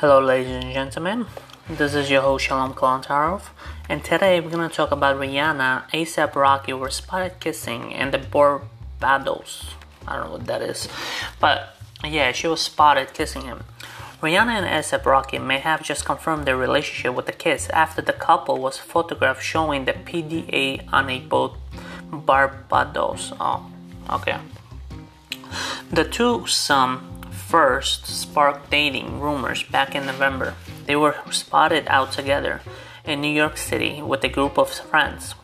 Hello, ladies and gentlemen. This is your host Shalom Kalantarov, and today we're gonna talk about Rihanna, ASAP Rocky were spotted kissing in the Barbados. I don't know what that is, but yeah, she was spotted kissing him. Rihanna and ASAP Rocky may have just confirmed their relationship with the kiss after the couple was photographed showing the PDA on a boat Barbados. Oh, okay. The two some first sparked dating rumors back in November. They were spotted out together in New York City with a group of friends.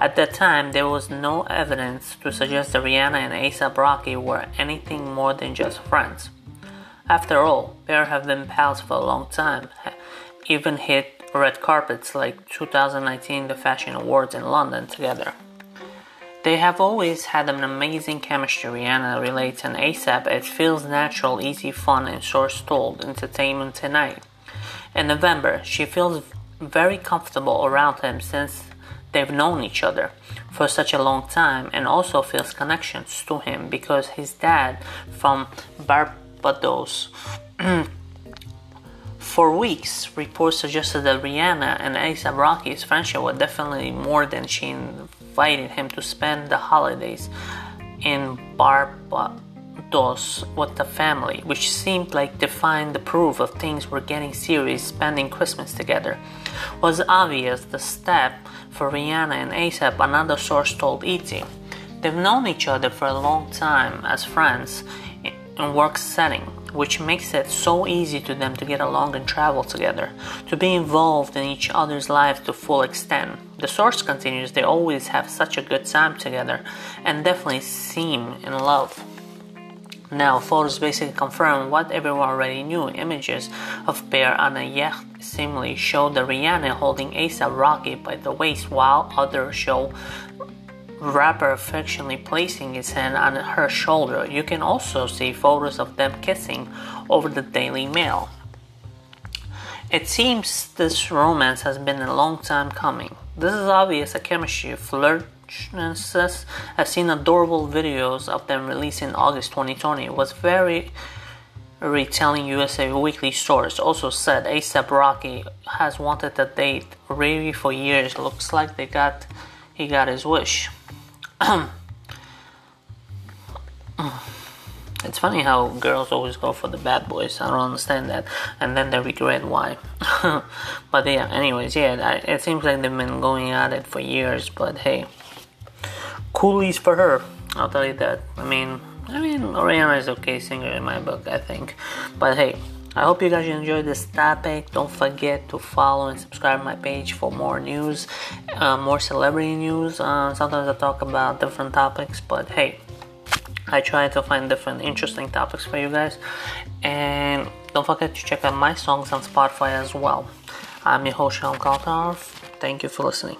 At that time, there was no evidence to suggest that Rihanna and ASAP Rocky were anything more than just friends. After all, pair have been pals for a long time, even hit red carpets like 2019 the Fashion Awards in London together. They have always had an amazing chemistry, Rihanna relates, and ASAP it feels natural, easy fun, and told entertainment tonight. In November, she feels very comfortable around him since they've known each other for such a long time and also feels connections to him because his dad from Barbados. For weeks, reports suggested that Rihanna and ASAP Rocky's friendship was definitely more than she invited him to spend the holidays in Barbados with the family, which seemed like defined the proof of things were getting serious spending Christmas together. Was obvious the step for Rihanna and ASAP, another source told ET. They've known each other for a long time as friends in work setting which makes it so easy to them to get along and travel together, to be involved in each other's lives to full extent. The source continues, they always have such a good time together and definitely seem in love. Now, photos basically confirm what everyone already knew. Images of pair on a yacht seemingly show the Rihanna holding ASAP Rocky by the waist, while others show rapper affectionately placing his hand on her shoulder. You can also see photos of them kissing over the Daily Mail. It seems this romance has been a long time coming. This is obvious a chemistry flirt. I've seen adorable videos of them released in August 2020. It was very retelling USA Weekly source also said ASAP Rocky has wanted to date Riri for years. Looks like they got he got his wish. it's funny how girls always go for the bad boys. I don't understand that, and then they regret why. but yeah, anyways, yeah, it seems like they've been going at it for years. But hey, coolies for her. I'll tell you that. I mean, I mean, Rihanna is okay singer in my book, I think. But hey, I hope you guys enjoyed this topic. Don't forget to follow and subscribe my page for more news, uh, more celebrity news. Uh, sometimes I talk about different topics, but hey, I try to find different interesting topics for you guys. And don't forget to check out my songs on Spotify as well. I'm your host, Sean. Thank you for listening.